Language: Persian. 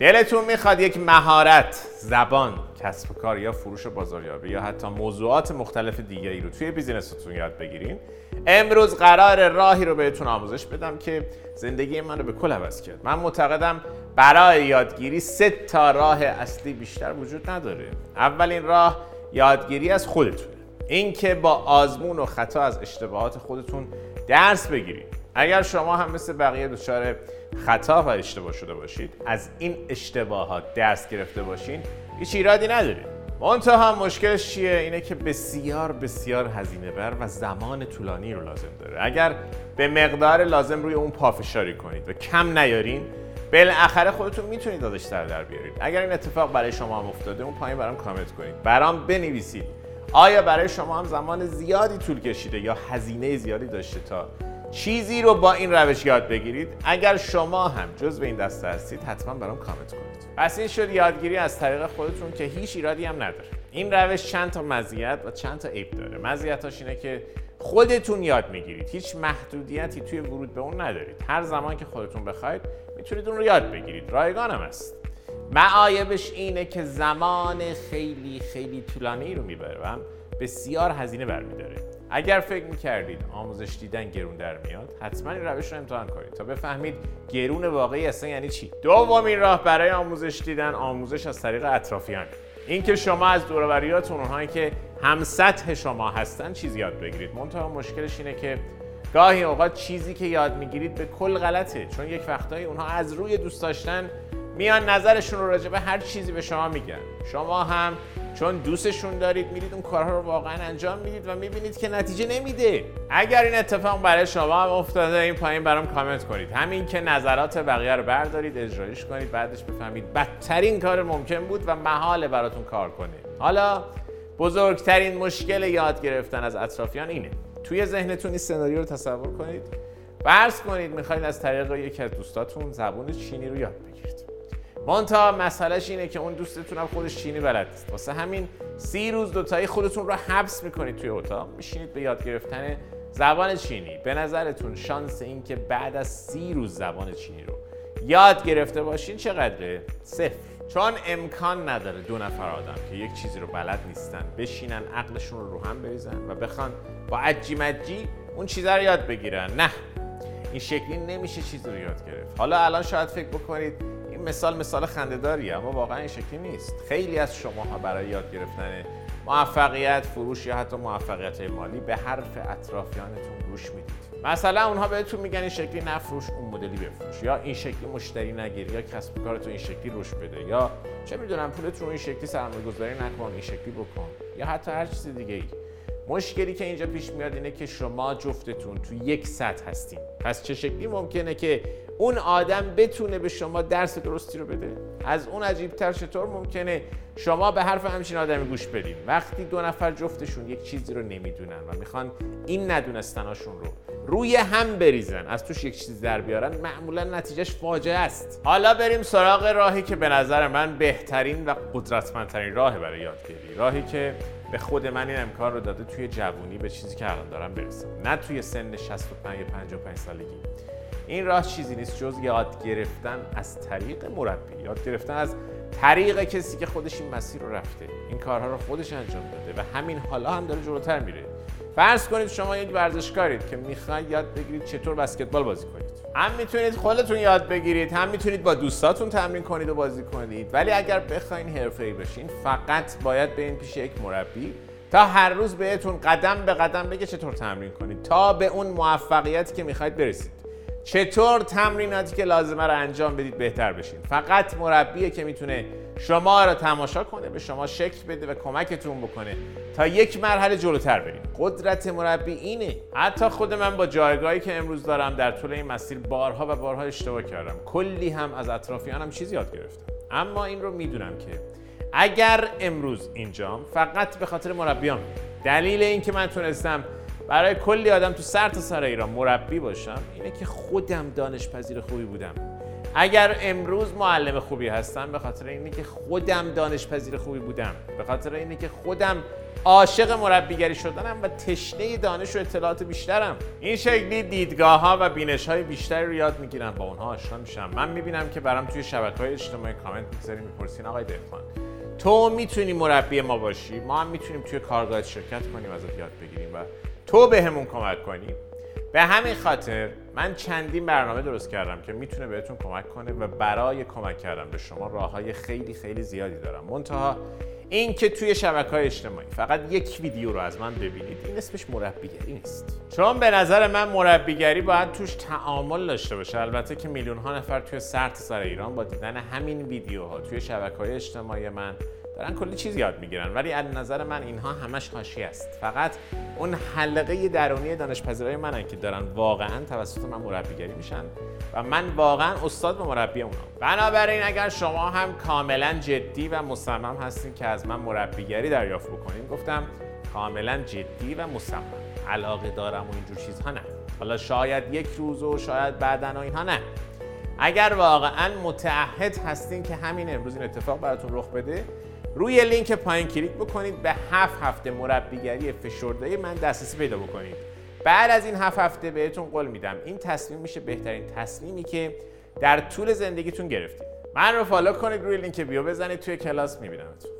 دلتون می‌خواد یک مهارت زبان کسب و کار یا فروش و بازاریابی یا حتی موضوعات مختلف دیگری رو توی بیزینستون یاد بگیرین. امروز قرار راهی رو بهتون آموزش بدم که زندگی من رو به کل عوض کرد. من معتقدم برای یادگیری سه تا راه اصلی بیشتر وجود نداره. اولین راه یادگیری از خودتونه. اینکه با آزمون و خطا از اشتباهات خودتون درس بگیرید. اگر شما هم مثل بقیه دچار خطا و اشتباه شده باشید. از این اشتباهات درس گرفته باشین. هیچ ایرادی ندارید. منتها هم مشکلش چیه؟ اینه که بسیار بسیار هزینه بر و زمان طولانی رو لازم داره. اگر به مقدار لازم روی اون پافشاری کنید و کم نیارین بالاخره خودتون می‌تونید ازش در در بیارید. اگر این اتفاق برای شما هم افتاده اون پایین برام کامنت کنید. برام بنویسید. آیا برای شما هم زمان زیادی طول کشیده یا هزینه زیادی داشته تا چیزی رو با این روش یاد بگیرید. اگر شما هم جز به این دسته هستید حتما برام کامنت کنید. پس این شد یادگیری از طریق خودتون که هیچ ایرادی هم نداره. این روش چند تا مزیت و چند تا عیب داره. مزیتاش اینه که خودتون یاد می‌گیرید. هیچ محدودیتی توی ورود به اون ندارید. هر زمان که خودتون بخواید می‌تونید اون رو یاد بگیرید. رایگان هم است. معایبش اینه که زمان خیلی خیلی طولانی رو می‌بره و بسیار هزینه برمیداره. اگر فکر می‌کردید آموزش دیدن گرون در میاد حتما این روش رو امتحان کنید تا بفهمید گرون واقعی اصلا یعنی چی. دومین راه برای آموزش دیدن آموزش از طریق اطرافیان. اینکه شما از دوروبریاتون اونهایی که هم سطح شما هستن چیز یاد بگیرید. منتها مشکلش اینه که گاهی اوقات چیزی که یاد می‌گیرید به کل غلطه. چون یک وقتایی اونها از روی دوست داشتن میان نظرشون رو راجع به هر چیزی به شما میگن. شما هم چون دوستشون دارید میرید اون کارها رو واقعا انجام می‌دید و می‌بینید که نتیجه نمیده. اگر این اتفاق برای شما هم افتاده این پایین برام کامنت کنید. همین که نظرات بقیه رو بردارید اجرایش کنید بعدش بفهمید بدترین کار ممکن بود و محال براتون کار کنه. حالا بزرگترین مشکل یاد گرفتن از اطرافیان اینه. توی ذهنتون این سناریو رو تصور کنید. فرض کنید می‌خواید از طریق یکی از دوستاتون زبون چینی رو یاد بگیرید. مانتا مسئلهش اینه که اون دوستتون هم خودش چینی بلد نیست. واسه همین سی روز دوتایی خودتون رو حبس می‌کنید توی اتاق. میشینید به یاد گرفتن زبان چینی. به نظرتون شانس این که بعد از سی روز زبان چینی رو یاد گرفته باشین چقدره؟ صفر. چون امکان نداره دو نفر آدم که یک چیزی رو بلد نیستن بشینن عقلشون رو رو هم بریزن و بخوان با عجی مجی اون چیزا رو یاد بگیرن. نه. این شکلی نمیشه چیزی رو یاد گرفت. حالا الان شاید فکر بکنید این مثال مثال خندهداریه اما واقعا این شکلی نیست. خیلی از شماها برای یاد گرفتن موفقیت فروش یا حتی موفقیت مالی به حرف اطرافیانتون گوش می‌دید. مثلا اونها بهتون میگن این شکلی نفروش اون مدلی بفروش. یا این شکلی مشتری نگیر یا کسب کارتو این شکلی روش بده. یا چه می‌دونم پولت رو این شکلی سرمایه گذاری نکن این شکلی بکن. یا حتی هر چیز دیگه ای مشکلی که اینجا پیش میاد اینه که شما جفتتون تو یک سطح هستین. پس چه شکلی؟ ممکنه که اون آدم بتونه به شما درس درستی رو بده. از اون عجیب تر چطور؟ ممکنه شما به حرف همچین آدمی گوش بدین. وقتی دو نفر جفتشون یک چیزی رو نمی‌دونن و می‌خوان این ندونستناشون رو روی هم بریزن از توش یک چیز در بیارن معمولا نتیجهش فاجعه است. حالا بریم سراغ راهی که به نظر من بهترین و قدرتمندترین راه برای یادگیری راهی که به خود من این امکان رو داده توی جوونی به چیزی که الان دارم برسم. نه توی سن 65 یا 55 سالگی. این راه چیزی نیست جز یاد گرفتن از طریق مربی یاد گرفتن از طریق کسی که خودش این مسیر رو رفته این کارها رو خودش انجام داده و همین حالا هم داره جلوتر میره. فرض کنید شما یک ورزشکارید که می‌خواید یاد بگیرید چطور بسکتبال بازی کنید. هم می‌تونید خودتون یاد بگیرید هم می‌تونید با دوستاتون تمرین کنید و بازی کنید. ولی اگر بخواین حرفه‌ای بشین فقط باید به این پیش یک مربی تا هر روز بهتون قدم به قدم بگه چطور تمرین کنید. تا به اون موفقیتی که می‌خواید برسید. چطور تمریناتی که لازمه رو انجام بدید بهتر بشین؟ فقط مربیه که می‌تونه شما رو تماشا کنه به شما شکل بده و کمکتون بکنه تا یک مرحله جلوتر برید. قدرت مربی اینه. حتی خود من با جایگاهی که امروز دارم در طول این مسیر بارها و بارها اشتباه کردم. کلی هم از اطرافیانم چیزی یاد گرفتم. اما این رو می‌دونم که اگر امروز اینجام فقط به خاطر مربیام. دلیل اینکه من تونستم برای کلی آدم تو سر تا سر ایران مربی باشم اینه که خودم دانش پذیر خوبی بودم. اگر امروز معلم خوبی هستم به خاطر اینه که خودم دانش پذیر خوبی بودم. به خاطر اینه که خودم عاشق مربیگری شدنم و تشنه دانش و اطلاعات بیشترم. این شکلی دیدگاه ها و بینش های بیشتری رو یاد می‌گیرم. با اونها آشنا میشم. من می‌بینم که برام توی شبکه های اجتماعی کامنت می‌ذاری می‌پرسین آقای دهقان تو می‌تونی مربی ما باشی. ما هم می‌تونیم توی کارگاه شرکت کنیم ازت یاد بگیریم و تو بهمون کمک کنی. به همین خاطر من چندین برنامه درست کردم که می‌تونه بهتون کمک کنه و برای کمک کردن به شما راه های خیلی خیلی زیادی دارم. منتها این که توی شبکه های اجتماعی فقط یک ویدیو رو از من ببینید این اسمش مربیگری نیست. چون به نظر من مربیگری باید توش تعامل داشته باشه. البته که میلیون ها نفر توی سرت سر ایران با دیدن همین ویدیوها توی شبکه های اجتماعی من دارن کلی چیز یاد می‌گیرن. ولی از نظر من اینها همش حاشیه است. فقط اون حلقه درونی دانشپذیرای منن که دارن واقعا توسط من مربیگری میشن و من واقعا استاد و مربی اونا. بنابراین اگر شما هم کاملا جدی و مصمم هستین که از من مربیگری دریافت بکنید گفتم کاملا جدی و مصمم. علاقه دارم و اینجور چیزها نه. حالا شاید یک روز و شاید بعدا و اینها نه. اگر واقعا متعهد هستین که همین امروز این اتفاق براتون رخ بده روی لینک پایین کلیک بکنید به هفت هفته مربیگری فشرده من دسترسی پیدا بکنید. بعد از این هفت هفته بهتون قول میدم این تصمیم میشه بهترین تصمیمی که در طول زندگیتون گرفتید. من رو follow کنید روی لینک bio بزنید توی کلاس میبینمتون.